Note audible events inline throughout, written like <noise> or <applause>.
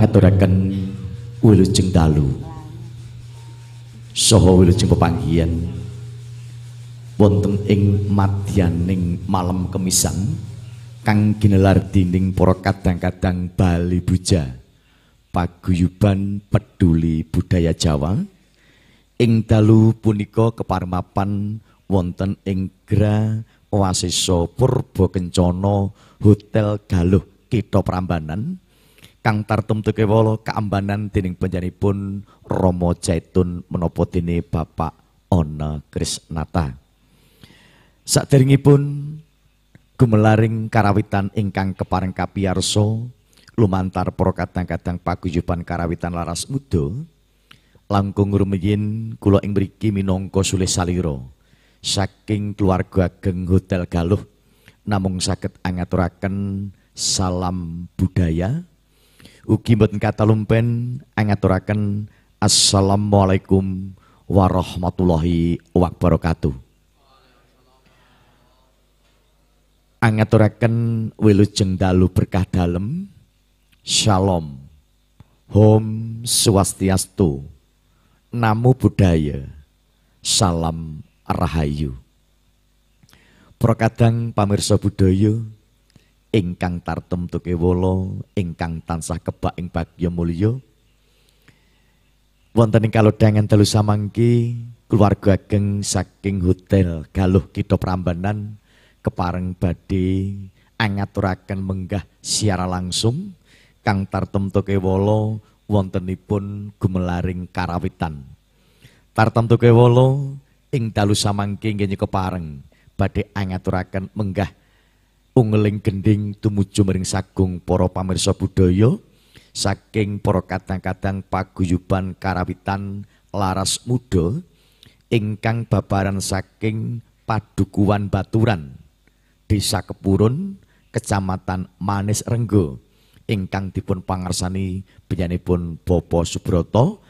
ngaturaken wilujeng dalu. Saha wilujeng pepanggihan. Wonten ing madyaning malam kemisan kang ginelar dinding para kadang-kadang Bali Buja paguyuban peduli budaya Jawa. Ing dalu punika keparmapan wonten ing Gra Oasisa Purba Kencana Hotel Galuh Kitha Prambanan kang tartemtu kewala kaambanan dening panjenenganipun Rama Jaitun menapa dene Bapak Ona Krisnata. Saderengipun gumelaring karawitan ingkang kepareng kapiyarsa lumantar para kadang-kadang paguyuban karawitan laras muda langkung rumiyin kula ing mriki minangka sulih salira saking keluarga ageng Hotel Galuh namung saged angaturaken salam budaya ugi mboten kata lumpen angaturaken assalamualaikum warahmatullahi wabarakatuh. Angaturaken wilujeng dalu berkah dalem. Shalom. Om Swastiastu. Namo Buddhaya. Salam rahayu. Prokadang pamirsa budaya ingkang tartem tukewala ingkang tansah kebak ing bagya mulya. Wonten ing kalodhangan telu samangki keluarga ageng saking hotel Galuh Kitha Prambanan kepareng badhe angaturaken menggah siara langsung kang tartem tukewala wontenipun gumelaring karawitan. Tartem tukewala ing dalu samangke nggih kepareng badhe angaturaken menggah ungeling gending tumuju mering sagung para pamirsa budaya saking para kadang-kadang paguyuban karawitan laras muda ingkang babaran saking padukuan baturan desa kepurun kecamatan Manis Renggo ingkang dipun pangarsani penyanipun Bopo Subroto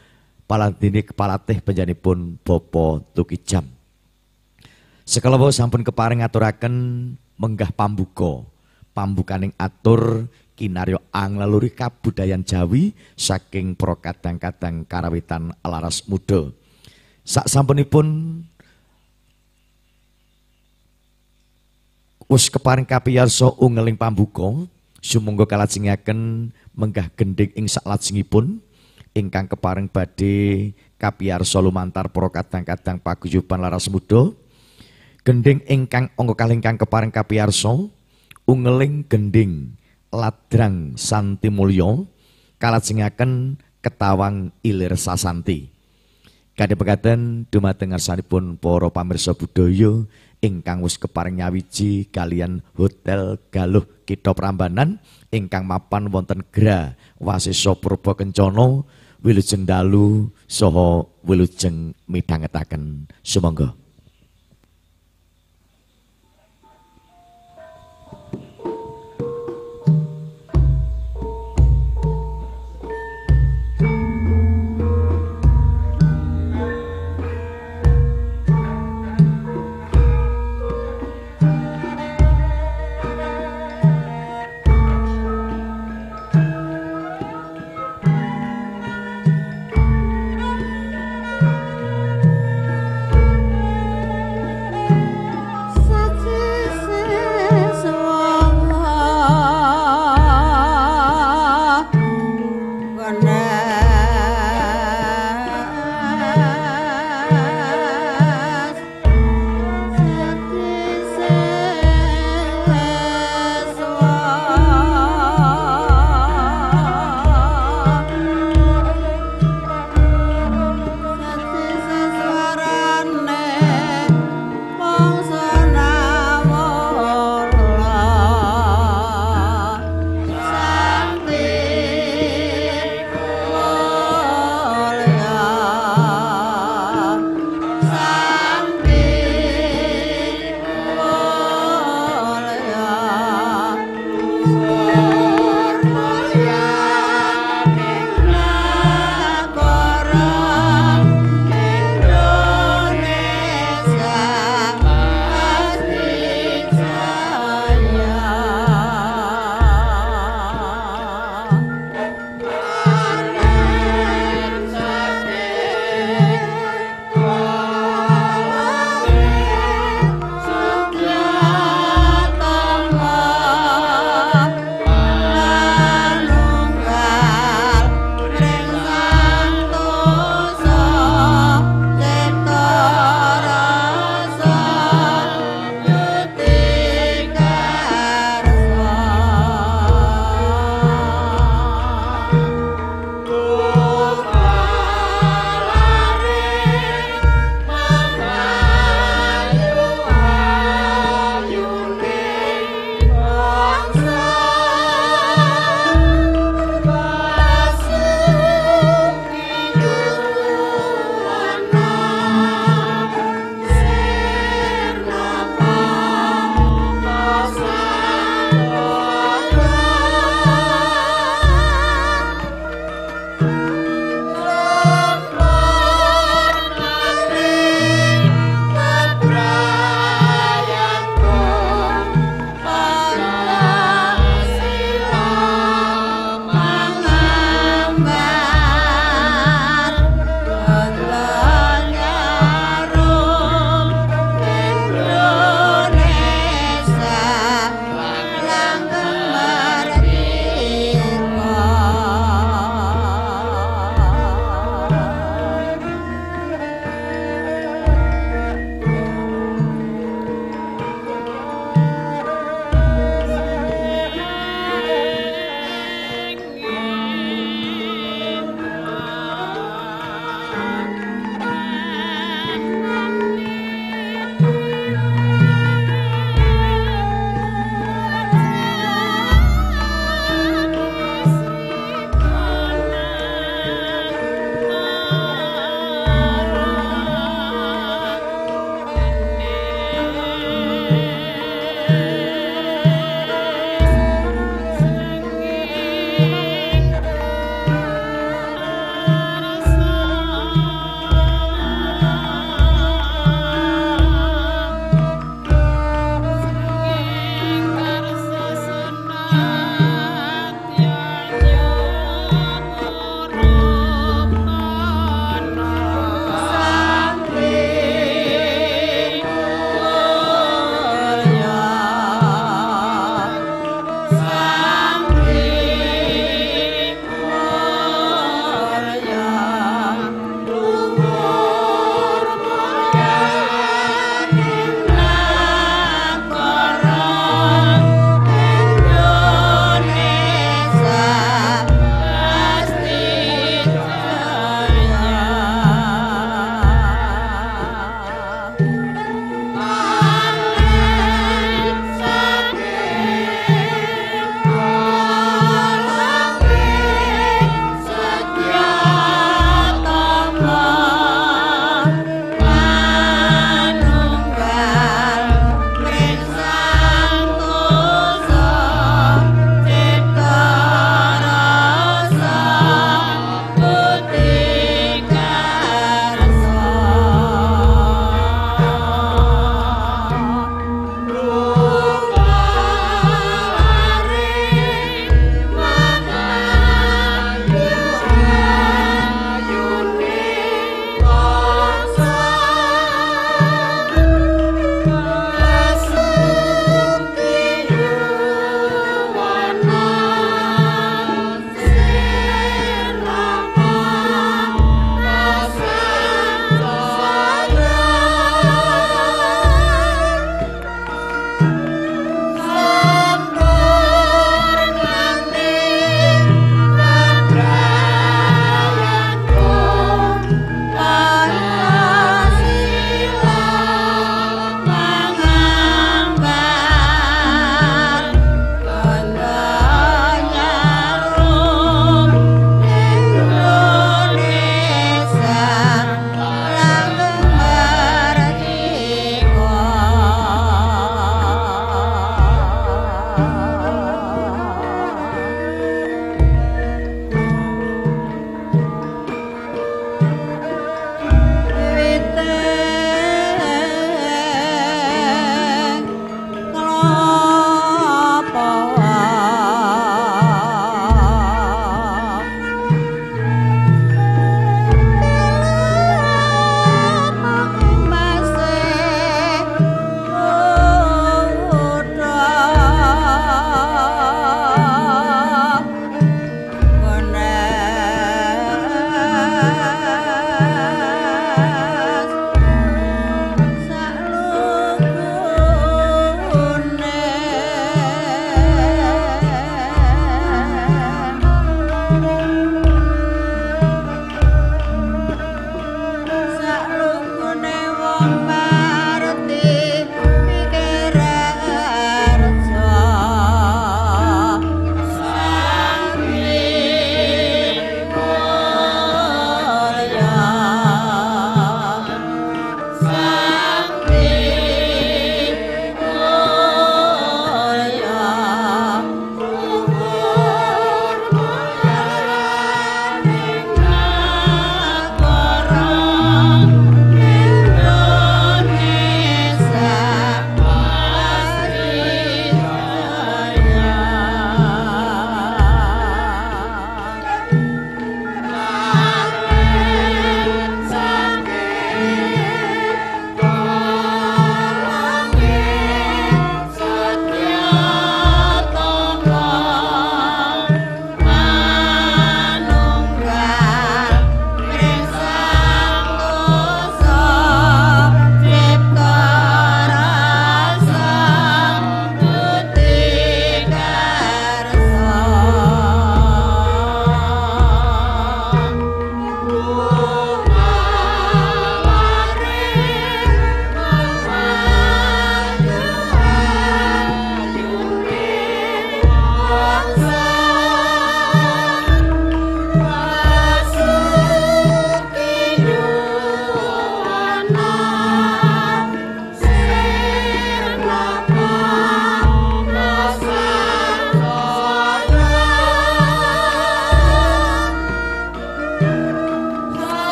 paladini kepala teh penjanipun Bopo Tukijam. Sekalawa sampun keparing aturaken menggah pambuka. Pambukaning atur kinaryo anglaluri kabudayan Jawi saking pro kadang-kadang karawitan laras muda. Sak sampunipun wis keparing kapiyarsa ungeling pambuka sumangga kalajengaken menggah gending ing saklajengipun ingkang kepareng badhe kapiyarsa lumantar para kadang-kadang paguyuban laras muda gending ingkang angka kalih ingkang kepareng kapiyarsa ungeling gending ladrang santi mulya kalajengaken ketawang ilir sasanti. Kadhe pekaten dumateng ngarsanipun para pamirsa budaya ingkang wis kepareng nyawiji kalian Hotel Galuh Kitha Prambanan ingkang mapan wonten Gra Wasisa Purba Kencana wilujeng dalu saha wilujeng midhangetaken. Sumangga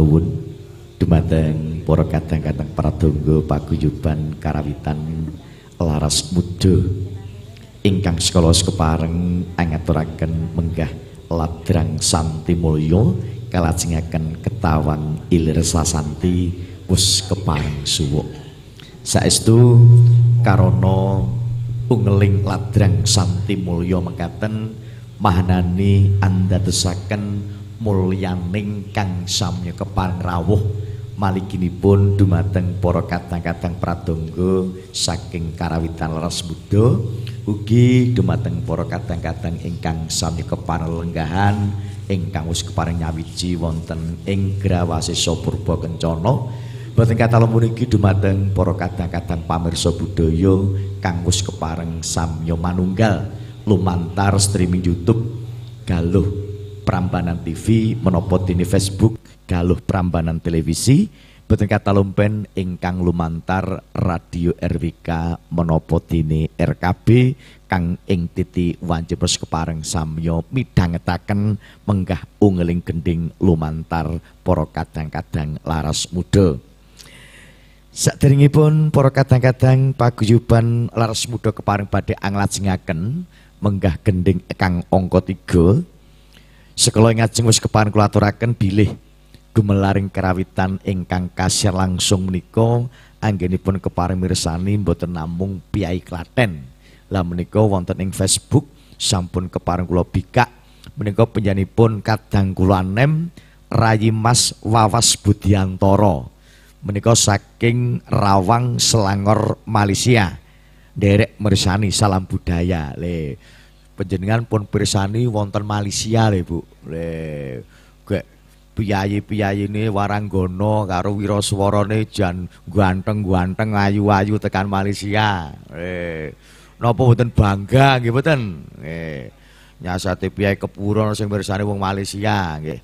panuwun dumateng para kadang-kadang pradonga paguyuban karawitan laras muda ingkang sekala kepareng angeturaken menggah ladrang santi mulya kalajengaken ketawang ilir sasanti wis kepareng suwuk. Saestu karana ungeling ladrang santi mulya mekaten mahanani andadosaken mulyaning kang samya kepareng rawuh. Maliginipun dumateng para kadang-kadang pradonga saking karawitan leres Buddha ugi dumateng para kadang-kadang ingkang sami keparenggahan ingkang wis kepareng nyawiji wonten ing Grawasesa Purba Kencana. Boten kata iki dumateng para kadang-kadang pamirsa budaya kang wis kepareng samya manunggal. Lumantar streaming YouTube Galuh Prambanan TV menapa dene Facebook galuh prambanan televisi boten kata lumpen ingkang lumantar radio RWK menapa dene RKB kang ing titi wanjepres kepareng samya midhangetaken menggah ungeling gending lumantar para kadang-kadang laras muda. Saderengipun para kadang-kadang paguyuban laras muda kepareng badhe anglajengaken menggah gending kang angka 3 Sekala ngajeng wis kepareng kula aturaken bilih gumelaring kerawitan ingkang kasih langsung menika anggenipun kepareng mirsani mboten namung piyai Klaten. Lah menika wonten ing Facebook sampun kepareng kula bikak menika penyanipun kadang kula nem Rayi Mas Wawas Budiantoro. Menika saking Rawang Selangor Malaysia. Derek mersani salam budaya le. Penjenengan pun pirsani wonten Malaysia le Bu. Le piyayi ini Waranggono karo Wiraswarane jan ganteng-ganteng ayu-ayu tekan Malaysia. Eh, napa mboten bangga nggih mboten? Eh, nyasate piyai kepura sing mirsani wong Malaysia nggih.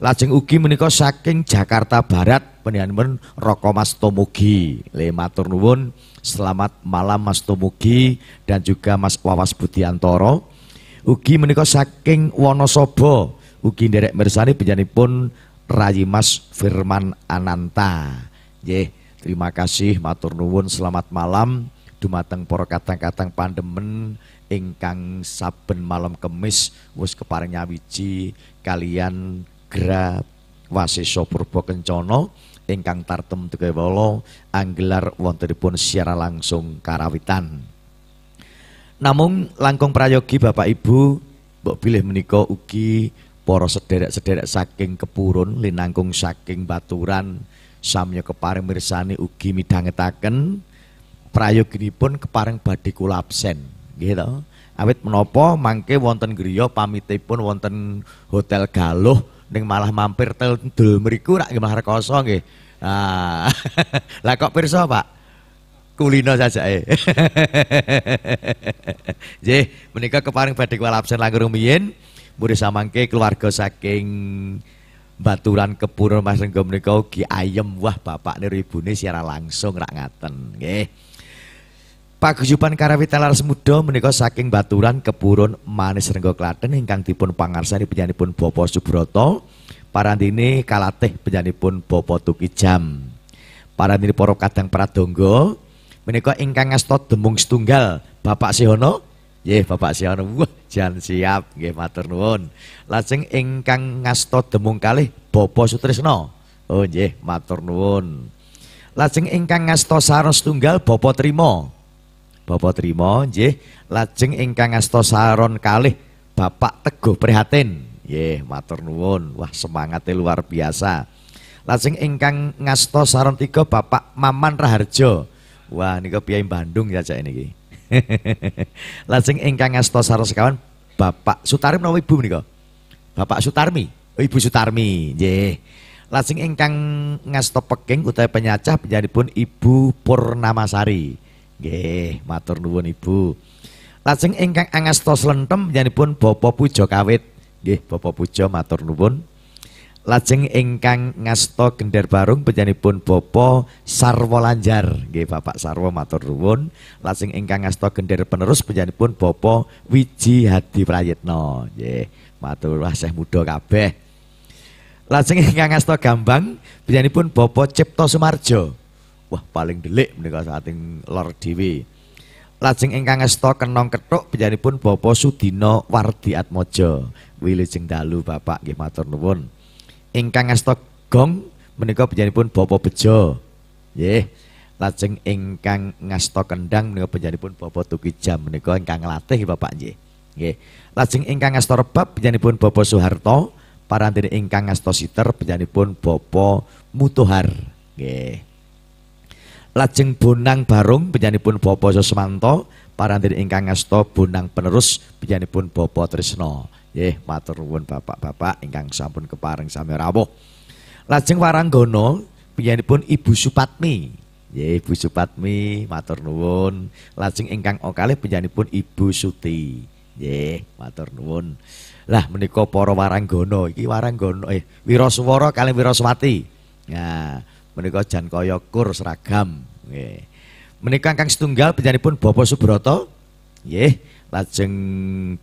Lajeng ugi menika saking Jakarta Barat panjenengan Roko Mas Tomugi. Le matur nuwun, selamat malam Mas Tomugi dan juga Mas Wawas Budiantoro. Ugi menika saking Wonosobo ugi nderek mirsani panjenenganipun Rayi Mas Firman Ananta. Nggih, terima kasih matur nuwun selamat malam dumateng para kadang-kadang pandemen ingkang saben malam kemis wis kepareng nyawiji kalian Gra Wasesa Purba Kencana ingkang tartem Tegawala anggelar wontenipun secara langsung karawitan. Namun langkung prayogi Bapak Ibu mbok pilih menika ugi para sederek-sederek saking kepurun linangkung saking baturan samya kepareng mirsani ugi midhangetaken prayoginipun kepareng badhe kula absen gitu awit menapa mangke wonten griya pamitipun wonten hotel Galuh ning malah mampir tendul mriku rak malah rekoso nggih. Ah. <laughs> Lah kok pirsa Pak? Kulino saja eh <laughs> Nggih menika kepareng badhe kula absen langkung rumiyin samangke keluarga saking Baturan Kepurun Mas Renggo menika ugi ayem. Wah bapak niru ibune secara langsung rak ngaten nggih. Paguyuban karawitan laras muda menika saking Baturan Kepurun Manis Renggo Klaten ingkang dipun pangarsani penyanipun Bapak Subroto parandine kalatih penyanipun Bapak Tukijam. Parandine para kadang pradonga menika ingkang ngasta demung setunggal Bapak Sihono Nggih Bapak Siono, wah jan siap nggih matur nuwun. Lajeng ingkang ngasta demung kalih Bapak Sutrisno. Oh nggih matur nuwun. Lajeng ingkang ngasta saron setunggal Bapak Trimo. Bapak Trimo nggih. Lajeng ingkang ngasta saron kalih Bapak Teguh Prihatin. Nggih matur nuwun. Wah semangatnya luar biasa. Lajeng ingkang ngasta saron tiga Bapak Maman Raharjo. Wah niku piyai Bandung ya cak niki. <laughs> Lajeng ingkang ngasta sareng sekawan Bapak Sutarmi menawa Ibu menika? Bapak Sutarmi. Oh, Ibu Sutarmi, nggih. Lajeng ingkang ngasta peking utawi penyacah pun Ibu Purnamasari. Nggih, matur nuwun Ibu. Lajeng ingkang angasta slentem pun Bapak Pujo Kawit. Nggih, Bapak Pujo matur nuwun. Lajeng ingkang ngasta gender barung panjenenganipun Bapa Sarwa Lanjar. Nggih Bapak Sarwa matur nuwun. Lajeng ingkang ngasta gender penerus panjenenganipun Bapa Wiji Hadi Prayitno. Nggih, matur wah Syekh muda kabeh. Lajeng ingkang asta Gambang pun Bapak Cipto Sumarjo. Wah, paling delik menika saking lor dhewe. Lajeng ingkang asta Kenong Kethuk pun Bapak Sudino Wardi Atmojo. Wilujeng dalu Bapak nggih matur nuwun. Ingkang asta Gong menika pun Bapak Bejo. Nggih. Lajeng ingkang ngasta kendang menika pun Bapak Tukijam menika ingkang latih Bapak nggih. Nggih. Lajeng ingkang ngasta rebab pun Bapak Soeharto, parantene ingkang ngasta siter pun Bapak Mutohar. Nggih. Lajeng bonang barung pun Bapak Sosmanto, parantene ingkang ngasta bonang penerus pun Bapak Trisno. Nggih, matur nuwun Bapak-bapak ingkang sampun kepareng sami rawuh. Lajeng waranggono pun Ibu Supatmi. Ya Ibu Supatmi matur nuwun. Lajeng ingkang okalih panjenenganipun Ibu Suti. Nggih, matur nuwun. Lah menika para waranggono, iki waranggono eh Wiraswara kalih Wiraswati. Nah, menika jan kaya kur seragam. Nggih. Menika ingkang setunggal panjenenganipun Bapak Subroto. Nggih, lajeng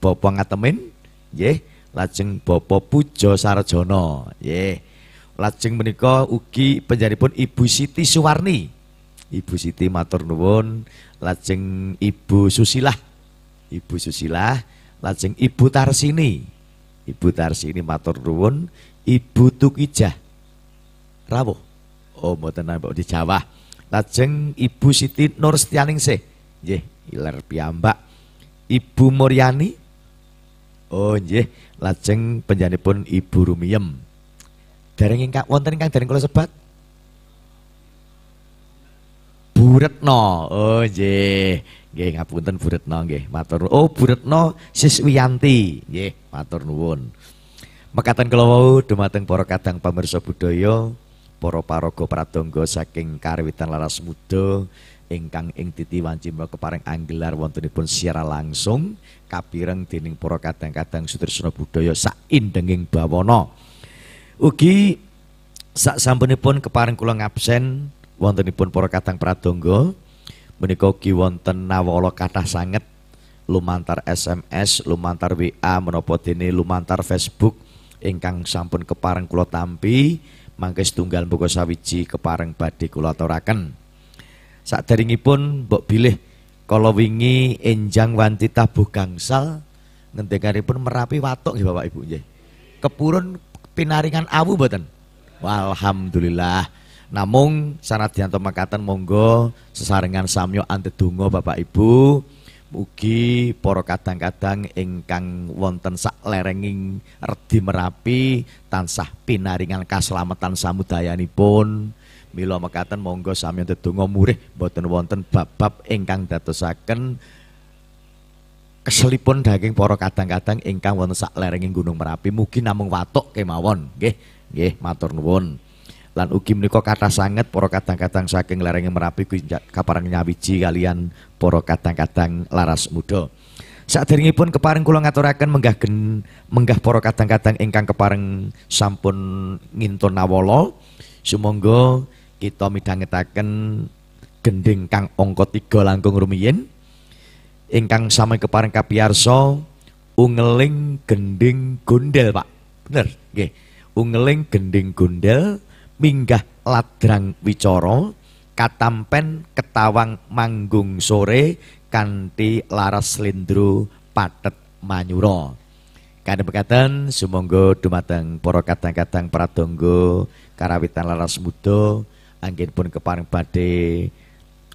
Bapak Ngatemin. Nggih, lajeng Bapak Pujo Sarjono. Nggih. Lajeng menika ugi panjenenganipun Ibu Siti Suwarni. Ibu Siti matur nuwun, lajeng Ibu Susilah. Ibu Susilah, lajeng Ibu Tarsini. Ibu Tarsini matur nuwun, Ibu Tukijah. Rawuh. Oh, mboten mbok di Jawa. Lajeng Ibu Siti Nur Setianingsih. Nggih, iler piyambak. Ibu Muryani. Oh, nggih, lajeng panjenenganipun Ibu Rumiem. Dereng ingkang wonten ingkang dereng kula sebat. Buretno. Oh nggih. Nggih ngapunten Buretno nggih. Matur Oh Buretno Siswiyanti. Nggih, matur nuwun. Mekaten kula wau dumateng para kadang pamirsa budaya, para paraga pradangga saking kawitan laras muda ingkang ing titi wancimra kepareng anggelar wontenipun siara langsung kapireng dening para kadang-kadang sutrisna budaya sak indenging bawana. Ugi sak sampunipun kepareng kula ngabsen wontenipun para kadang pradonga menika ugi wonten nawala kathah sanget lumantar SMS, lumantar WA menapa dene lumantar Facebook ingkang sampun kepareng kula tampi mangke setunggal buka sawiji kepareng badhe kula aturaken. Sakderengipun mbok bilih kala wingi enjang wanti tabuh gangsal ngendikanipun merapi watuk nggih Bapak Ibu nggih. Kepurun pinaringan awu mboten? Alhamdulillah. Namung sanadyan makaten monggo sesarengan samyo antedonga Bapak Ibu Mugi para kadang-kadang ingkang wonten sak lerenging redi Merapi tansah pinaringan kaslametan samudayanipun. Mila mekaten monggo sami ndedonga murih boten wonten bab-bab ingkang dadosaken keselipun daging para kadang-kadang ingkang wonten sak lerenging Gunung Merapi mugi namung watuk kemawon. Nggih, nggih matur nuwun lan ugi menika kathah sanget para kadang-kadang saking lereng Merapi kaparang nyawiji kalian para kadang-kadang laras muda. Saderengipun kepareng kula ngaturaken menggah gen, menggah para kadang-kadang ingkang kepareng sampun ngintun nawala sumangga kita midhangetaken gending kang angka 3 langkung rumiyin ingkang sami kepareng kapiyarsa ungeling gending gondel Pak. Bener nggih. Ungeling gending gondel minggah ladrang wicara katampen ketawang manggung sore kanthi laras slendro patet manyura. Kadang bekatan sumangga dumateng para kadang-kadang pradangga karawitan laras muda anggenipun kepareng badhe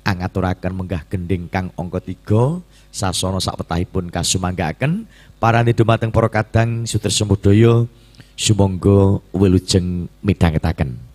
angaturaken menggah gending kang angka 3 sasana pun kasumanggaken. Parane dumateng para kadang sutresna budaya sumangga wilujeng midhangetaken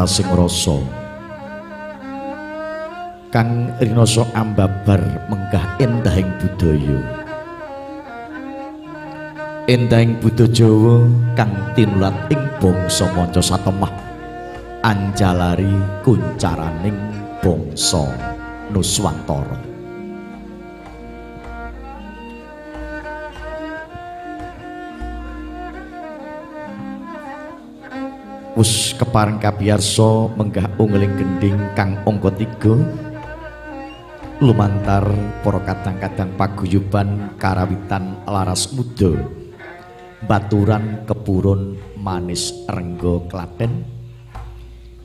larasing rasa kang rinoso ambabar menggah endahing budaya. Endahing budaya Jawa kang tinulat ing bangsa manca satemah. Anjalari kuncaraning bangsa Nuswantara kepareng kabiyarsa menggah ungling gending kang angka 3 lumantar para kadang-kadang paguyuban karawitan laras muda. Baturan kepurun manis renggo klaten.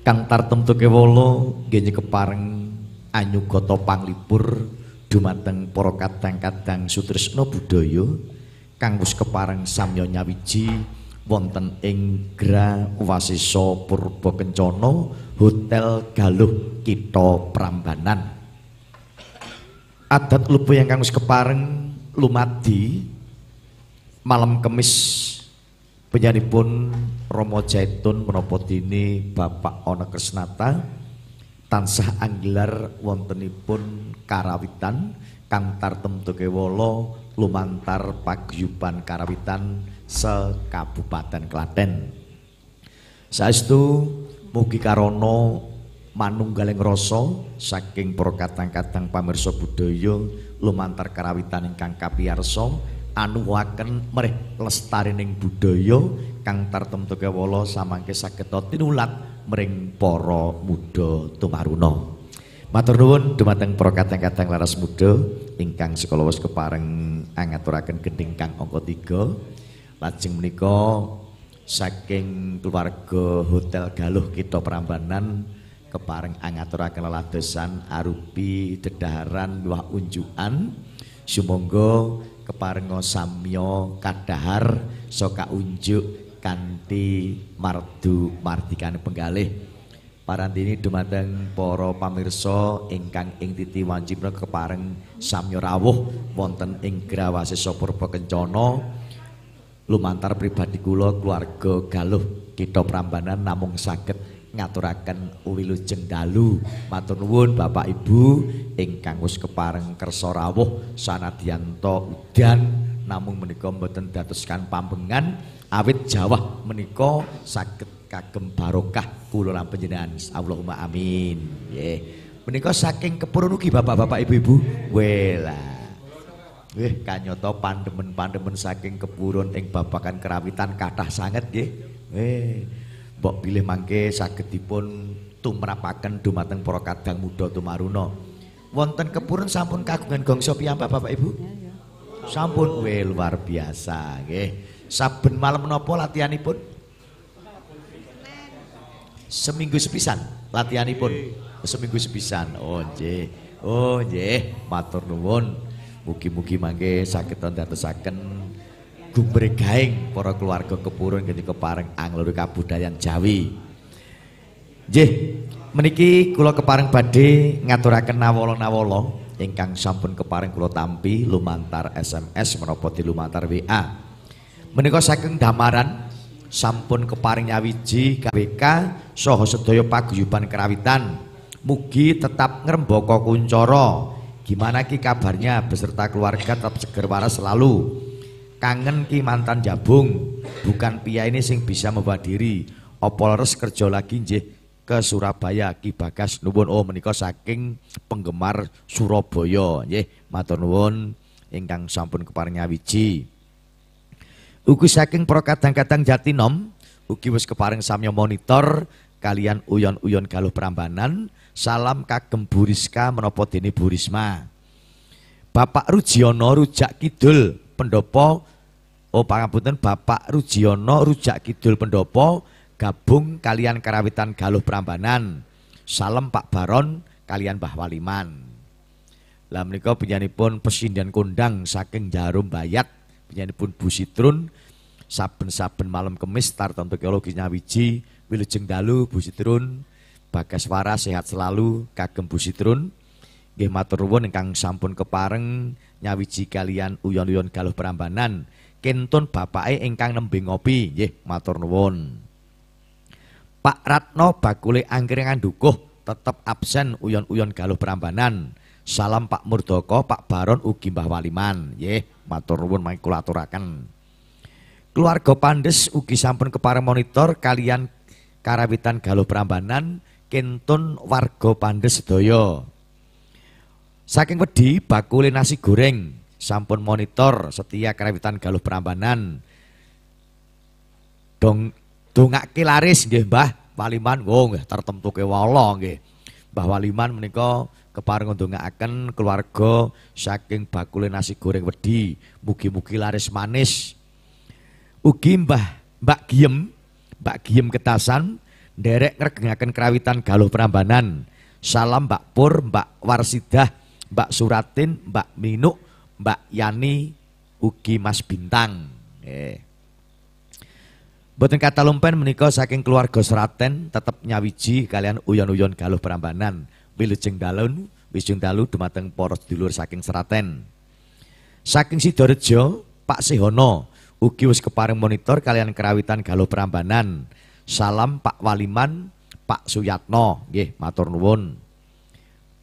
Kang tartemtu kewala nggih kepareng anyugata panglipur dumateng para kadang-kadang sutresna budaya. Kang wis kepareng samya nyawiji wonten ing Gra Wasisa Purba Kencana Hotel Galuh Kita Prambanan. Adat lupu yang kang wis kepareng lumadi malam kemis penyanipun Romo Jaitun menapa dini Bapak Ana Kresnata tansah anggelar wontenipun karawitan kang tartemtu kewala lumantar paguyuban karawitan sekabupaten Klaten. Saestu mugi karono manunggaling rasa saking para kadang-kadang pamirsa budaya lumantar karawitan ingkang kapiyarsa anuwaken mrih lestarining budaya kang tartemtu kewala samangke saged tinulat mring para muda tumaruna. Matur nuwun dumateng para kadang-kadang laras muda ingkang sekolah wis kepareng angaturaken gending kang angka 3 Lajeng menika saking keluarga Hotel Galuh kita Prambanan kepareng angaturaken leladosan arupi dedaharan wah unjukan. Sumangga kepareng samya kadahar soka unjuk kanthi mardu mardikane penggalih parantini dumateng para pamirsa ingkang ing titi wanjibna kepareng samya rawuh wonten ing Grawasesa Purba Kencana. Lumantar pribadi kula keluarga Galuh kita Prambanan namung saged ngaturaken wilujeng dalu. Matur nuwun Bapak Ibu ingkang wis kepareng kersa rawuh sanadyanto udan namung menika mboten datoskan pambengan. Awit Jawa menika saged kagem barokah kula lan panjenengan Allahumma amin nggih menika saking kepurun ugi Bapak-bapak Ibu-ibu welah Wih, kanyata pandemen-pandemen saking kepurun ing babakan kerawitan kathah sanget nggih. Wih, mbok bilih mangke sagedipun tumrapaken dumateng para kadang muda tumaruna. Wonten kepurun sampun kagungan gongso piyambak Bapak Ibu? Sampun wih luar biasa nggih. Saben malam menapa latihanipun? Seminggu sepisan latihanipun. Seminggu sepisan. Oh nggih. Oh nggih, matur nuwun. Mugi-mugi mangke saged ndadosaken gumregaing para keluarga kepurun ketika pareng anglur kabudayan Jawi. Nggih, meniki kula kepareng badhe ngaturaken nawala-nawala ingkang sampun kepareng kula tampi lumantar SMS menapa di lumantar WA. Menika saking damaran sampun keparing nyawiji KWK saha sedaya paguyuban kerawitan. Mugi tetap ngrembaka kuncara Gimana ki kabarnya beserta keluarga tetap seger waras selalu. Kangen ki mantan jabung, bukan pia ini sing bisa membawa diri. Opol res kerja lagi nggih ke Surabaya Ki Bagas nuwun oh menika saking penggemar Surabaya nggih matur nuwun ingkang sampun keparing wiji. Ugi saking para kadang-kadang Jatinom ugi wis keparing samya monitor kalian uyon-uyon galuh Prambanan Salam kagem Buriska menapa dene Burisma. Bapak Rujiono Rujak Kidul pendopo Oh pangapunten Bapak Rujiono Rujak Kidul pendopo gabung kalian karawitan Galuh Prambanan. Salam Pak Baron kalian Mbah Waliman. Lah menika penyanipun pesindian kondang saking Jarum Bayat, penyanipun Bu Sitrun saben-saben malam kemis tar tentu teologi nyawiji wilujeng dalu Bu Sitrun Bagaswara sehat selalu kagem Bu Sitrun. Nggih matur nuwun ingkang sampun kepareng nyawiji kalian uyon-uyon galuh Prambanan. Kentun bapake ingkang nembe ngopi, nggih matur nuwun. Pak Ratno bakule angkringan dukuh tetep absen uyon-uyon galuh Prambanan. Salam Pak Murdoko, Pak Baron ugi Mbah Waliman. Nggih, matur nuwun mangke kula aturaken. Keluarga Pandes ugi sampun kepareng monitor kalian karawitan galuh Prambanan kentun warga Pandes sedaya. Saking wedi bakule nasi goreng sampun monitor setia karawitan galuh Prambanan. Dong dongake laris nggih Mbah Waliman, oh nggih tertentu kewala nggih. Mbah Waliman menika kepareng ndongaaken keluarga saking bakule nasi goreng wedi mugi-mugi laris manis ugi Mbah Mbak Giem Mbak Giem Ketasan nderek ngregengaken kerawitan galuh Prambanan salam Mbak Pur Mbak Warsidah Mbak Suratin Mbak Minuk Mbak Yani ugi Mas Bintang eh. Boten kata lumpen menika saking keluarga Seraten tetep nyawiji kalian uyon-uyon galuh Prambanan wilujeng dalun wisung dalu dumateng para sedulur saking Seraten. Saking Sidorejo, Pak Sehono ugi wis kepareng monitor kalian kerawitan galuh Prambanan. Salam Pak Waliman, Pak Suyatno, nggih matur nuwun.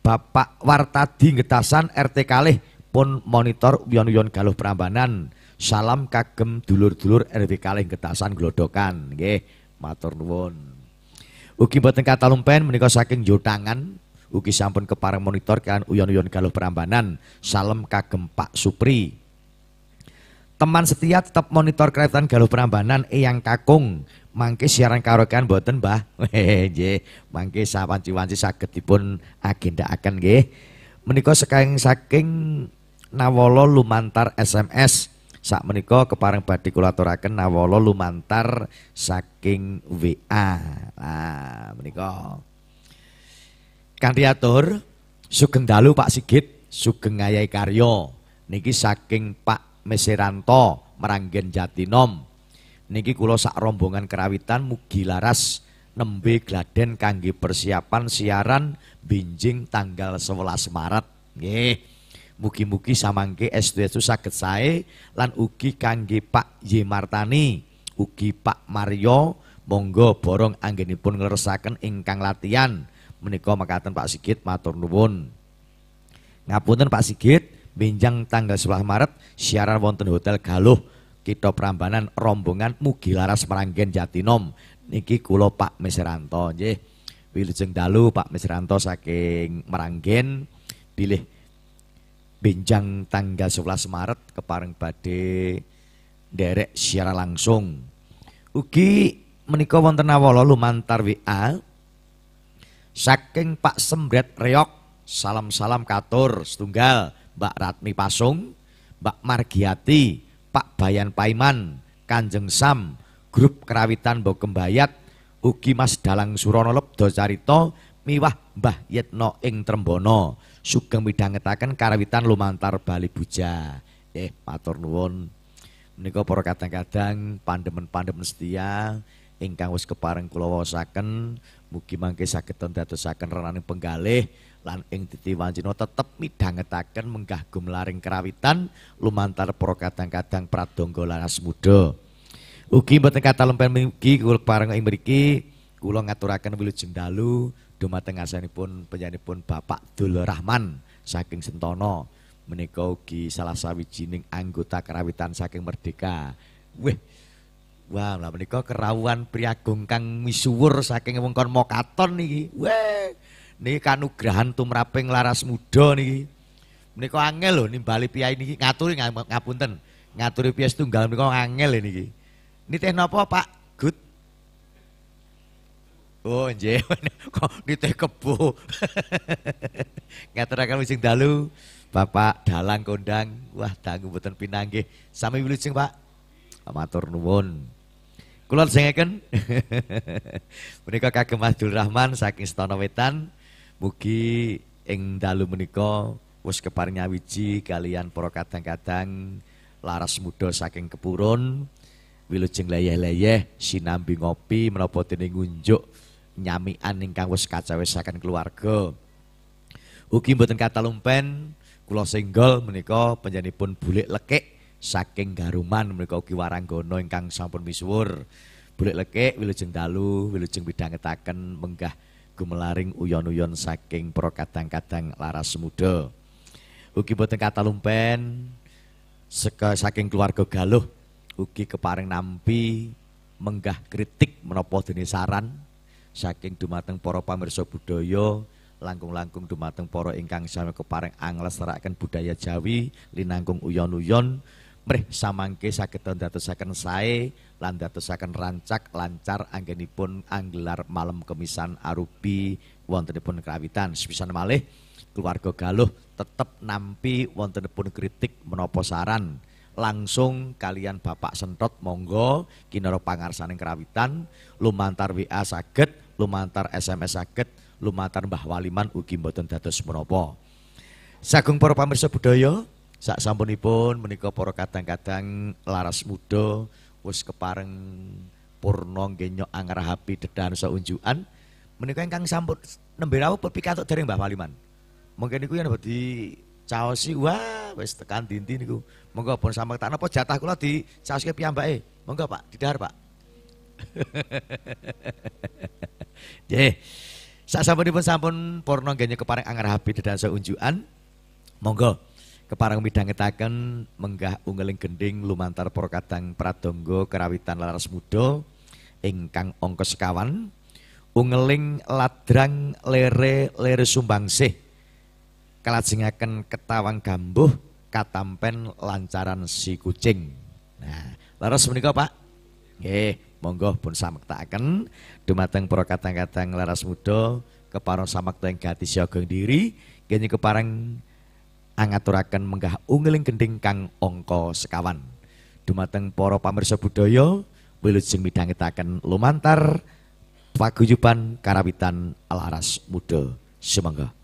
Bapak Wartadi Ngetasan RT kalih pun monitor uyon-uyon galuh Prambanan. Salam kagem dulur-dulur RT kalih Ngetasan Glodokan, nggih matur nuwun. Ugi boten kata lumpen menika saking Jotangan ugi sampun kepareng monitor kan uyon-uyon galuh Prambanan. Salam kagem Pak Supri. Teman setia tetap monitor kereta galuh Prambanan Eyang Kakung. Mangke siaran karokan boten Mbah. <laughs> Nggih, mangke sawanci-wanci saged dipun agendakaken nggih. Menika saking saking Nawolo lumantar SMS. Sak menika kepareng badhe kula Nawolo lumantar saking WA. Nah, menika. Kanthi sugeng dalu Pak Sigit, sugeng ngayahi karya. Niki saking Pak Meseranto Meranggen Jatinom. Niki kula sak rombongan kerawitan mugi laras nembe gladen kangge persiapan siaran binjing tanggal 11 Maret. Nggih. Mugi-mugi samangke estu-estu saged sae lan ugi kangge Pak Y Martani, ugi Pak Mario monggo borong anggenipun ngleresaken ingkang latihan menika makaten Pak Sigit matur nuwun. Ngapunten Pak Sigit, benjang tanggal 11 Maret siaran wonten Hotel Galuh kita Prambanan rombongan mugi laras Meranggen Jatinom. Niki kula Pak Mesranto nggih. Wilujeng dalu Pak Mesranto saking Meranggen pilih benjang tanggal 11 Maret kepareng badhe derek siaran langsung. Ugi menika wonten awala lumantar WA Saking Pak Sembret Reok, salam-salam katur setunggal Mbak Ratmi Pasung, Mbak Margiati, Pak Bayan Paiman, Kanjeng Sam, grup kerawitan Mbok Kembayat, ugi Mas Dalang Surono Lebdo Carito, miwah Mbah Yetno ing Trembono, sugeng midhangetaken karawitan lumantar Bali Buja. Eh, matur nuwun. Menika para kadang-kadang pandemen-pandemen setia ingkang wis kepareng kula waosaken Mugi mangke saged dadosaken renaning penggalih lan ing titi wancina tetep midhangetaken menggah gumlaring kerawitan lumantar para kadang-kadang pradangga laras muda. Ugi mboten kata lempen mugi kula pareng ing mriki kula ngaturaken wilujeng dalu dumateng asanipun penyanipun Bapak Dul Rahman saking Sentono menika ugi salah sawijining anggota kerawitan saking Merdeka. Wih, Wah, lah menika kerawuhan priagung kang misuwur saking wongkon Mokaton niki. Weh, niki kanugrahan tumraping laras muda niki. Menika angel lho nimbali piyai niki ngaturi ngapunten. Ngaturi piyai tunggal menika angel niki. Ini teh napa Pak Gut? Oh, nggih. <laughs> Kok niteh kebo. <laughs> Ngaturaken wising dalu Bapak Dalang kondang. Wah, dangu mboten pinanggih. Sami wilujeng Pak. Matur nuwun. Kula lajengaken <laughs> menika kagem Abdul Rahman saking Stana Wetan mugi ing dalu menika wis keparing nyawiji kalian para kadang-kadang laras muda saking kepurun wilujeng leyeh-leyeh sinambi ngopi menapa dene ngunjuk nyamikan ingkang wis kacawisaken keluarga. Ugi mboten lumpen kula senggol menika panjenenganipun bulik lekik saking Garuman menika ugi Waranggono ingkang sampun misuwur. Bulik lekik wilujeng dalu, wilujeng midhangetaken menggah gumelaring uyon-uyon saking para kadang-kadang laras muda. Ugi boten lumpen seka saking keluarga galuh ugi keparing nampi menggah kritik menapa dene saran saking dumateng para pamirsa budaya langkung-langkung dumateng para ingkang sami keparing anglesrakaken budaya Jawi linangkung uyon-uyon mrih samangke saged ndadosaken sae lan ndadosaken rancak lancar anggenipun anggelar malam kemisan arupi wontenipun kerawitan sepisan malih keluarga galuh tetep nampi wontenipun kritik menapa saran. Langsung kalian Bapak Sentot monggo kinara pangarsaning kerawitan lumantar WA saged lumantar SMS saged lumantar Mbah Waliman ugi mboten dados menapa. Sagung para pamirsa budaya Sak sampunipun menika para kadang-kadang laras muda wis kepareng purna ngenyok angrahapi dedan saunjukan menika ingkang sampun nembe rawuh pepikatuk dereng Mbah Waliman. Mungkin niku yen di caosi wah wis tekan dinti niku. Monggo pun sampe tak napa jatah kula di caoske piyambake. Monggo Pak, didahar Pak. <laughs> Nggih. Sak sampunipun sampun purna ngenyok kepareng angrahapi dedan saunjukan. Monggo keparang midhangetaken menggah unggeling gending lumantar para kadang kerawitan laras muda ingkang angka sekawan ungeling ladrang lere lere sumbangsih kalajengaken ketawang gambuh katampen lancaran si kucing. Nah laras menika Pak. Nggih monggo pun samektakaken dumateng para kadang-kadang laras muda keparang samakta ing gati siaga diri kene keparang angaturaken menggah unggeling gending kang angka sekawan. Dumateng para pamirsa budaya wilujeng midhangetaken lumantar paguyuban karawitan Alaras Muda. Sumangga.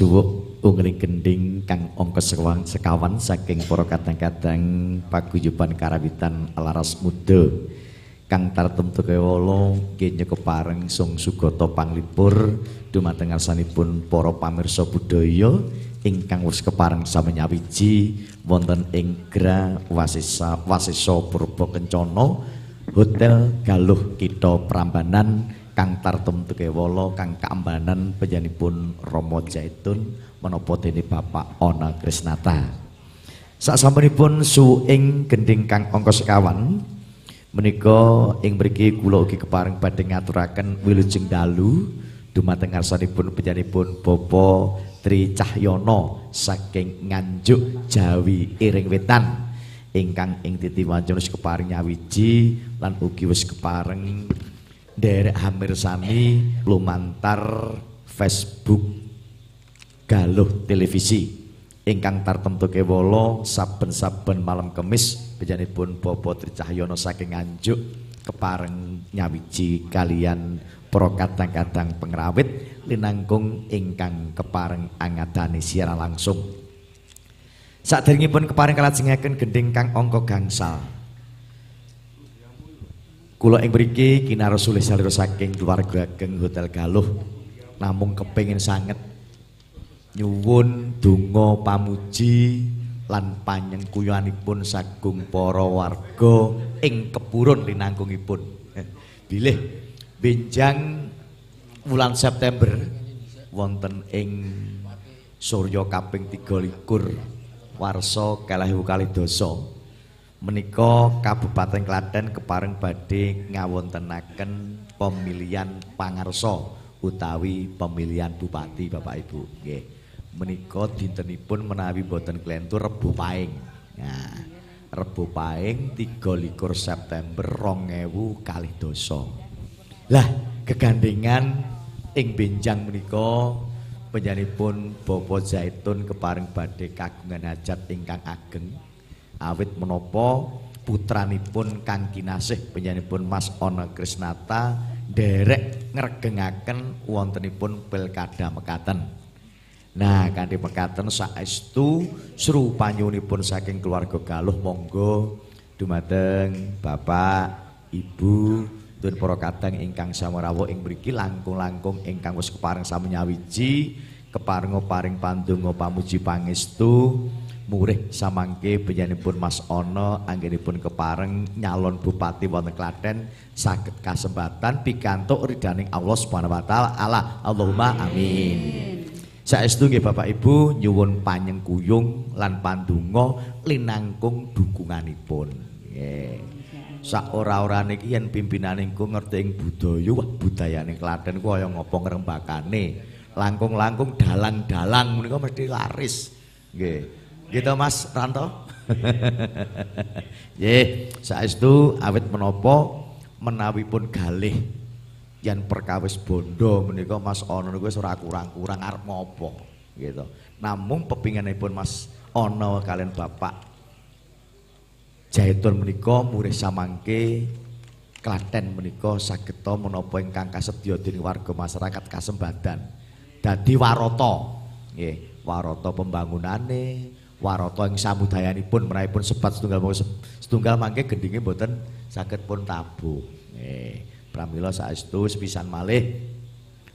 Suwuk ungling gending kang angka sekawan sekawan saking para kadang-kadang paguyuban karawitan laras muda. Kang tartemtu kewala kenya kepareng sung sugata panglipur dumateng ngarsanipun para pamirsa budaya ingkang wis kepareng sami nyawiji wonten ing Gra Wasisa Wasisa Purba Kencana Hotel Galuh Kita Prambanan kang tartem tukewala kang kaambanan panjenenganipun Rama Jaitun menapa dene Bapak Ona Krisnata. Sasampunipun su ing gending kang angka sekawan menika ing mriki kula ugi kepareng badhe ngaturaken wilujeng dalu dumateng ngarsanipun panjenenganipun Bapak Tri Cahyono saking Nganjuk Jawi Iring Wetan ingkang ing titi wancana kepareng nyawiji lan ugi wis kepareng derek hamir sami lumantar Facebook Galuh Televisi. Ingkang tartemtu kewala saben-saben malam kemis pun Bobo Tricahyono saking Nganjuk kepareng nyawiji kalian pro kadang-kadang pengrawit linangkung ingkang kepareng angadani siaran langsung. Saat pun kepareng kalajengaken gending kang ongko gangsal Kula ing mriki kinarsulih salira saking keluarga ageng Hotel Galuh namung kepengin sanget nyuwun donga pamuji lan panyengkuyanipun sagung para warga ing kepurun linangkungipun. Bilih benjang wulan September wonten ing Surya kaping 23 warsa kalahiwu kalih dasa menika Kabupaten Klaten kepareng badhe ngawontenaken pemilihan pangarsa utawi pemilihan bupati Bapak Ibu. Nggih. Menika dintenipun menawi boten klentu Rebo Paing. Nah Rebo Paing 23 September 2000 kalih dasa. Lah kegandengan ing benjang menika panjenenganipun Bapak Zaitun keparing badhe kagungan hajat ingkang ageng awit menapa putranipun Kang Kinasih panjenenganipun Mas Ana Krisnata derek ngregengaken wontenipun pilkada mekaten. Nah kanthi mekaten saestu panyunipun saking keluarga Galuh monggo dumateng Bapak Ibu Dun para kadang ingkang samarawa ing mriki langkung-langkung ingkang wis kepareng samanyawiji keparenga paring pandonga pamuji pangestu murih samangke panjenenganipun Mas Ana anggenipun kepareng nyalon bupati wonten Klaten saged kasempatan pikantuk ridaning Allah Subhanahu wa taala. Allah Allahumma amin. Saestu nggih Bapak Ibu nyuwun panyengkuyung lan pandonga linangkung dukunganipun. Nggih. Sak ora-orane iki yen pimpinane engko ngerti ing budaya wah budayane Klaten ku kaya ngopo ngrembakane. Langkung-langkung dalang-dalang menika mesti laris. Nggih gitu Mas Ranto. <laughs> Nggih saestu awit menapa menawi pun galih yen perkawis bondo menika Mas Ono niku wis ora kurang-kurang arep ngopo gitu. Namung pepinginipun Mas Ono kalian Bapak Jaitun menika murih samangke Klaten menika sageta menapa ingkang kasedya dening warga masyarakat kasembadan. Dadi warata nggih warata pembangunane warata ing samudayanipun menahipun sebat setunggal setunggal mangke gendinge mboten saged pun tabuh nggih pramila saestu sepisan malih.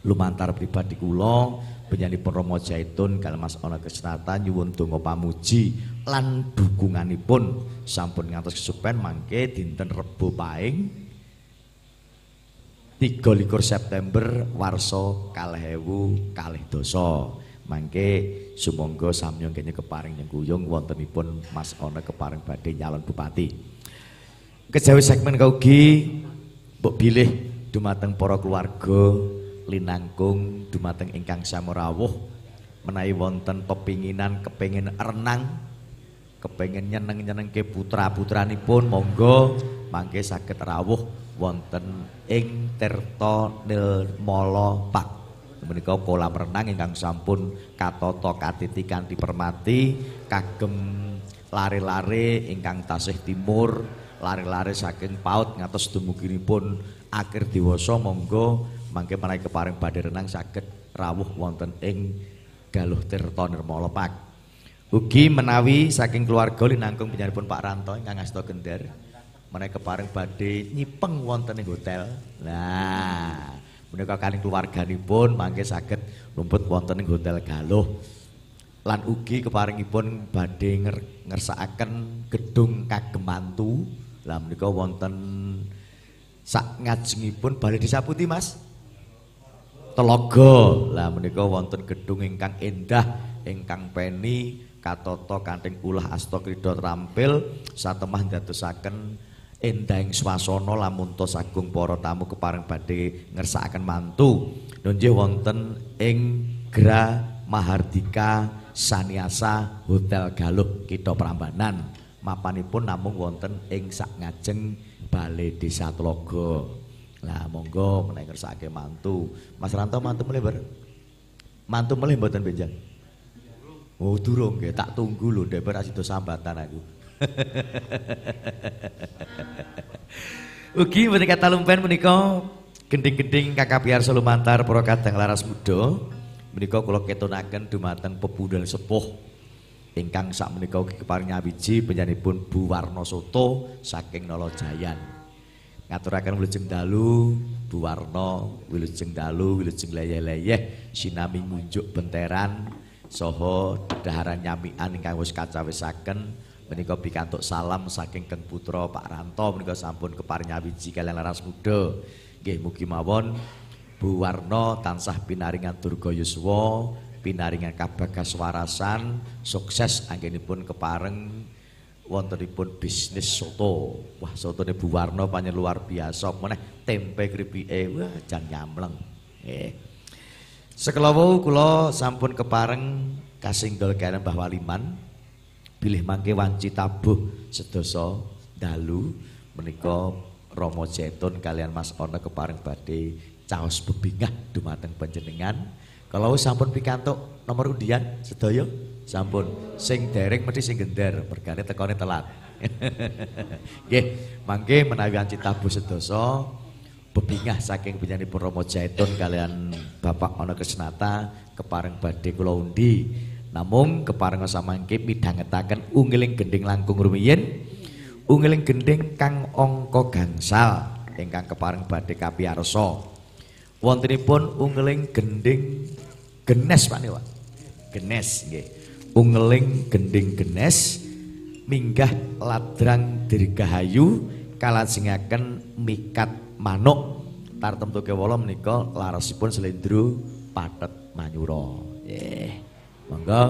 Lumantar pribadi kula penyanipun Romo Jaitun kalian Mas Ona Kesnata nyuwun donga pamuji lan dukunganipun. Sampun ngantos kesupen mangke dinten Rebo Paing 23 September warsa kalih kalih dosa. Mangke sumangga samya kene keparing nyengkuyung wontenipun Mas Ona keparing badhe nyalon bupati. Kejawi segmen kaugi mbok bilih dumateng para keluarga linangkung dumateng ingkang samurawuh menawi wonten pepinginan kepengin renang kepengin nyeneng-nyenengke putra-putranipun monggo mangke saged rawuh wonten ing Tirta Nirmala Pak menika kolam renang ingkang sampun katata katiti kanthi permati kagem lare-lare ingkang tasih timur lare-lare saking paut ngatos dumuginipun akhir dewasa monggo mangke menawi keparing badhe renang saged rawuh wonten ing Galuh Tirta Nirmala Pak. Ugi menawi saking keluarga linangkung panjenenganipun Pak Ranto ingkang asta gender menawi keparing badhe nyipeng wonten ing hotel. Nah, menika kaling keluarganipun mangke saged lumput wonten ing hotel Galuh. Lan ugi keparingipun badhe ngersakaken gedung kagem mantu. Lah menika wonten sak ngajengipun Balai Desa Putih, Mas. Telaga. Lah menika wonten gedung ingkang endah, ingkang peni katata kanthing ulah asta krida trampil satemah ndadosaken endahing swasana lamun tos agung para tamu kepareng badhe ngersakaken mantu. Nunjih wonten ing Gra Mahardika Saniasa Hotel Galuh Kitha Prambanan. Mapanipun namung wonten ing sak ngajeng Balai Desa Telaga. Lah monggo menawi ngersakake mantu. Mas Ranto mantu mulai bar. Mantu mulai mboten benjang. Oh durung nggih, tak tunggu lho ndek bar asido sambatan aku. <laughs> Ugi menika talumpen menika gending-gending Kakak Piar Solumantar para kadang laras muda menika kula ketunaken dumateng pepundhal sepuh ingkang sak menika ugi keparing nyawiji panjenenganipun Bu Warno Soto saking Nalajayan. ngaturaken wilujeng dalu Bu Warno wilujeng dalu wilujeng leyeh-leyeh sinami munjuk benteran saha dedaharan nyamian ingkang wis kacawisaken menika pikantuk salam saking Kang Putra Pak Ranto menika sampun keparing nyawiji kaliyan laras muda nggih mugi mawon Bu Warno tansah pinaringan durga yuswa pinaringan kabagas warasan sukses anggenipun kepareng wontenipun bisnis soto. Wah, sotone Bu Warno panjen luar biasa. Meneh tempe kripike wah jan nyamleng. Nggih. Sekelawu kula sampun kepareng kasinggol kalian Mbah Waliman bilih mangke wanci tabuh sedasa dalu menika Romo Jetun kalian Mas Ono kepareng badhe caos bebingah dumateng panjenengan. Kalau sampun pikantuk nomor undian sedaya sampun sing dereng mesti sing gender mergane tekone telat. <laughs> Nggih, mangke menawi wanci tabuh sedasa bebingah saking penyanyi Romo Jaitun kalian Bapak Ono Kesnata kepareng badhe kula undi. Namung kepareng samangke midhangetaken unggiling gending langkung rumiyin, unggiling gending kang angka gangsal ingkang kepareng badhe kapiyarsa. Wontenipun unggiling gending genes Pak Pak. Genes nggih. Unggiling gending genes minggah ladrang dirgahayu kalajengaken mikat manuk tartemtu kewala menika larasipun slendro patet manyura nggih monggo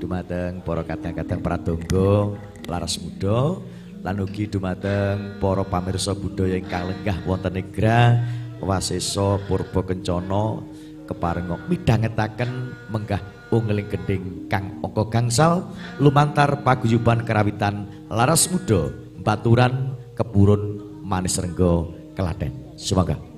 dumateng para kadang-kadang pradonga laras muda lan ugi dumateng para pamirsa budaya ingkang lenggah wonten negra wasesa purba kencana keparenga midhangetaken menggah unggeling gending kang angka gangsal lumantar paguyuban kerawitan laras muda baturan kepurun manis renggo Kelaten. Semoga.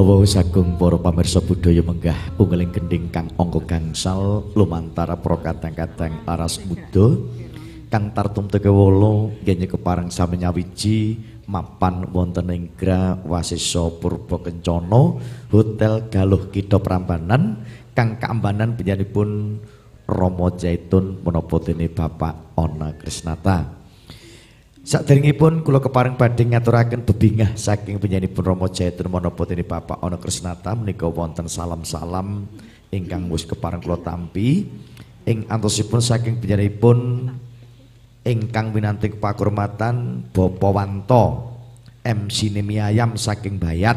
Sekelawa sagung para pamirsa budaya menggah unggeling gending kang angka gangsal lumantara para kadang-kadang aras muda kang tartum tekewala nggih kepareng sami nyawiji mapan wonten ing Gra Wasisa Purba Kencana Hotel Galuh Kita Prambanan kang kaambanan penyanipun Romo Jaitun menapa dene Bapak Ona Krisnata. Saderengipun kula kepareng badhe ngaturaken bebingah saking penyanipun Romo Jaitun menapa dene Bapak Ana Krisnata menika wonten salam-salam ingkang wis kepareng kula tampi. Ing antosipun saking penyanipun ingkang winanting pakurmatan Bapak Wanto MC Nemiayam saking Bayat.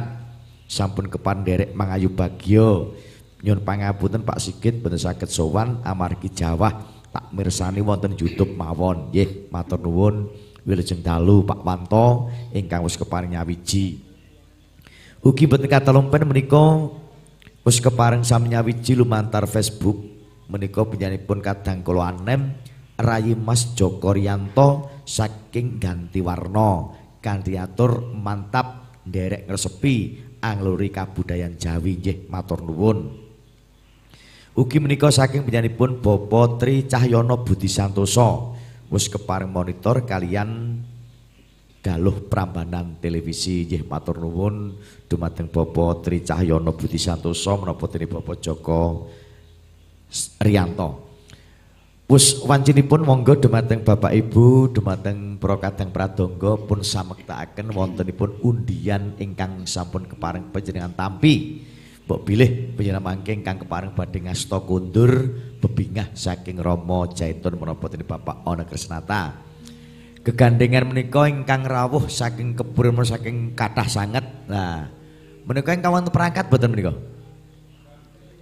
Sampun kepan derek mangayu bagyo nyun pangapunten Pak Sigit boten saged sowan amargi Jawa tak mirsani wonten YouTube mawon. Nggih matur nuwun Wilujeng dalu Pak Wanto ingkang wis keparing nyawiji. Ugi boten katalumpen menika wis keparing sami nyawiji lumantar Facebook menika penyanipun kadang kula anem Rayi Mas Joko Rianto saking ganti warna kanthi mantap nderek ngresepi angluri kabudayan Jawi nggih matur nuwun. Ugi menika saking penyanipun Bapak Tri Cahyono Budi Santoso wis keparing monitor kalian galuh prambanan televisi nggih matur nuwun dumateng Bapak Tri Cahyono Budi Santoso menapa dene Bapak Joko Rianto. Wis wancinipun monggo dumateng Bapak Ibu dumateng para kadang pradonga pun samektakaken wontenipun undian ingkang sampun keparing panjenengan tampi. Mbok pilih panjenengan mangke ingkang keparing badhe ngasta kundur bebingah saking Romo Jaitun menapa dening Bapak Ana Krisnata. Gegandengan menika ingkang rawuh saking kebur saking kathah sanget. Nah, menika ingkang wonten perangkat boten menika?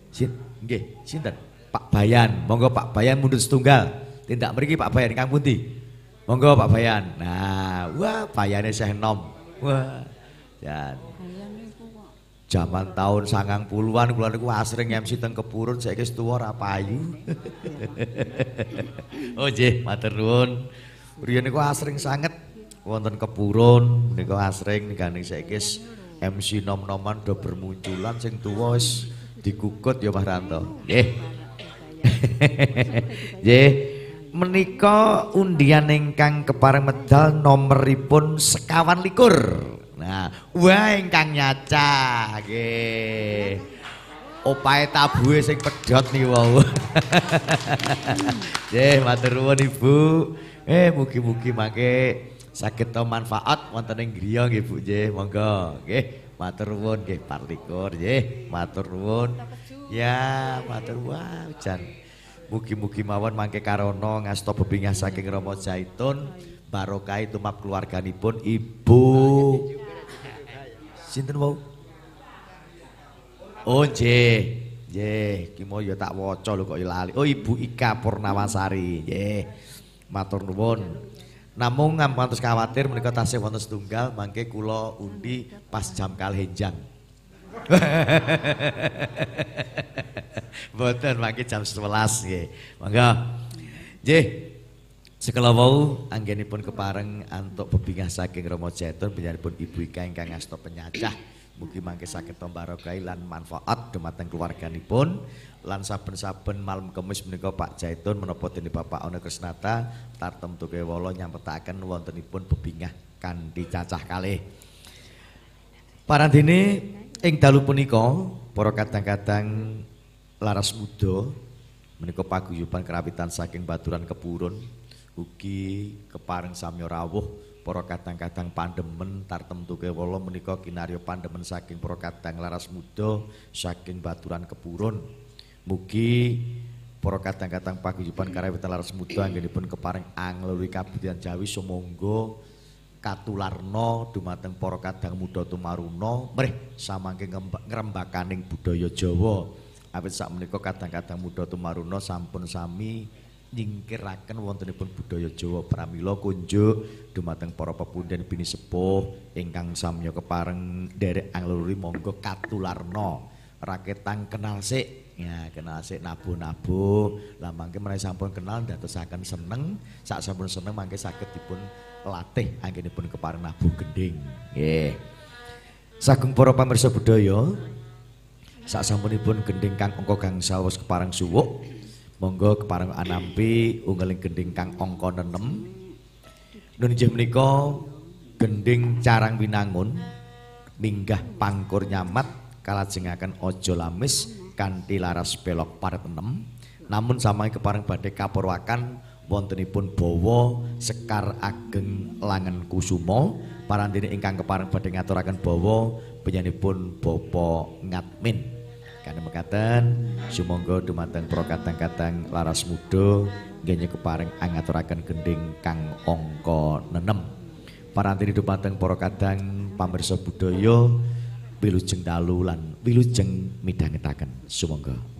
Sin, nggih, sinten? Pak Bayan. Monggo Pak Bayan mundur setunggal. Tindak mriki Pak Bayan ingkang pundi? Monggo Pak Bayan. Nah, wah bayane Syekh Nom. Wah. Dan Zaman tahun sangang puluhan kula niku asring MC teng kepurun saiki wis tuwa ora payu. <laughs> oh nggih, matur nuwun. Riyen niku asring sanget wonten kepurun niku asring nggane saiki MC nom-noman do bermunculan sing tuwa wis dikukut ya Mas Ranto. Nggih. <laughs> Nggih. Menika undian ingkang kepareng medal nomoripun sekawan likur. Nah, wah ingkang nyacah nggih. Opae tabuhe sing pedhot niku wau. <laughs> Nggih, matur Ibu. Eh mugi-mugi mangke saged to manfaat wonten ing griya nggih Bu nggih. Monggo nggih. Matur nuwun nggih parlikur nggih. Matur nuwun. Ya, matur wah jan. Mugi-mugi mawon mangke karono ngasta bebingah saking Rama Zaitun barokah tumap keluarganipun Ibu Sinten wau? Oh nggih. Nggih, ki mau ya tak waca lho kok lali. Oh Ibu Ika Purnawasari. Nggih. Matur nuwun. Namung ngampantos khawatir menika tasih wonten setunggal mangke kula undi pas jam kalih enjang. <laughs> Mboten mangke jam 11 nggih. Monggo. Nggih. Sekala wau anggenipun kepareng antuk bebingah saking Rama Jatun panjenenganipun Ibu Ika ingkang ngasta penyacah. Mugi mangke saged barokah lan manfaat dumateng keluarganipun. Lan saben-saben malam kemis menika Pak Jaitun menapa dening Bapak Ana Krisnata tartem tukewala nyampetaken wontenipun bebingah kanthi cacah kalih. Parandene ing dalu punika para kadang-kadang laras muda menika paguyuban kerawitan saking Baturan Kepurun ugi kepareng samya rawuh para kadang-kadang pandemen tartemtu kewala menika kinarya pandemen saking para kadang laras muda saking baturan kepurun. Mugi para kadang-kadang paguyuban karawitan laras muda anggenipun kepareng angluri kabudayan Jawi sumangga katularna dumateng para kadang muda tumaruna. Mrih samangke ngrembakaning budaya Jawa. Awit sak menika kadang-kadang muda tumaruna sampun sami nyingkiraken wontenipun budaya Jawa pramila kunjuk dumateng para pepundhen bini sepuh ingkang samya kepareng derek angluri monggo katularna. Raketang kenal sik. Ya kenal sik nabu-nabu. Lah mangke menawi sampun kenal ndadosaken seneng. Sak sampun seneng mangke saged dipun latih anggenipun kepareng nabu gending. Nggih. Sagung para pamirsa budaya, sak sampunipun gending kang angka gangsal wis kepareng suwuk, monggo kepareng anampi unggaling gending kang angka 6. Nun inggih menika gending carang winangun minggah pangkur nyamat kalajengaken aja lamis kanthi laras belok paret 6. Namun samangke kepareng badhe kapurwakan wontenipun bawa sekar ageng langen kusuma parandene ingkang kepareng badhe ngaturaken bawa penyanipun Bapak Ngatmin. Kane mekaten sumangga dumateng para kadang-kadang laras muda nggih kepareng angaturaken gending kang angka 6. Parantene dumateng para kadang pamirsa budaya wilujeng dalu lan wilujeng midhangetaken sumangga.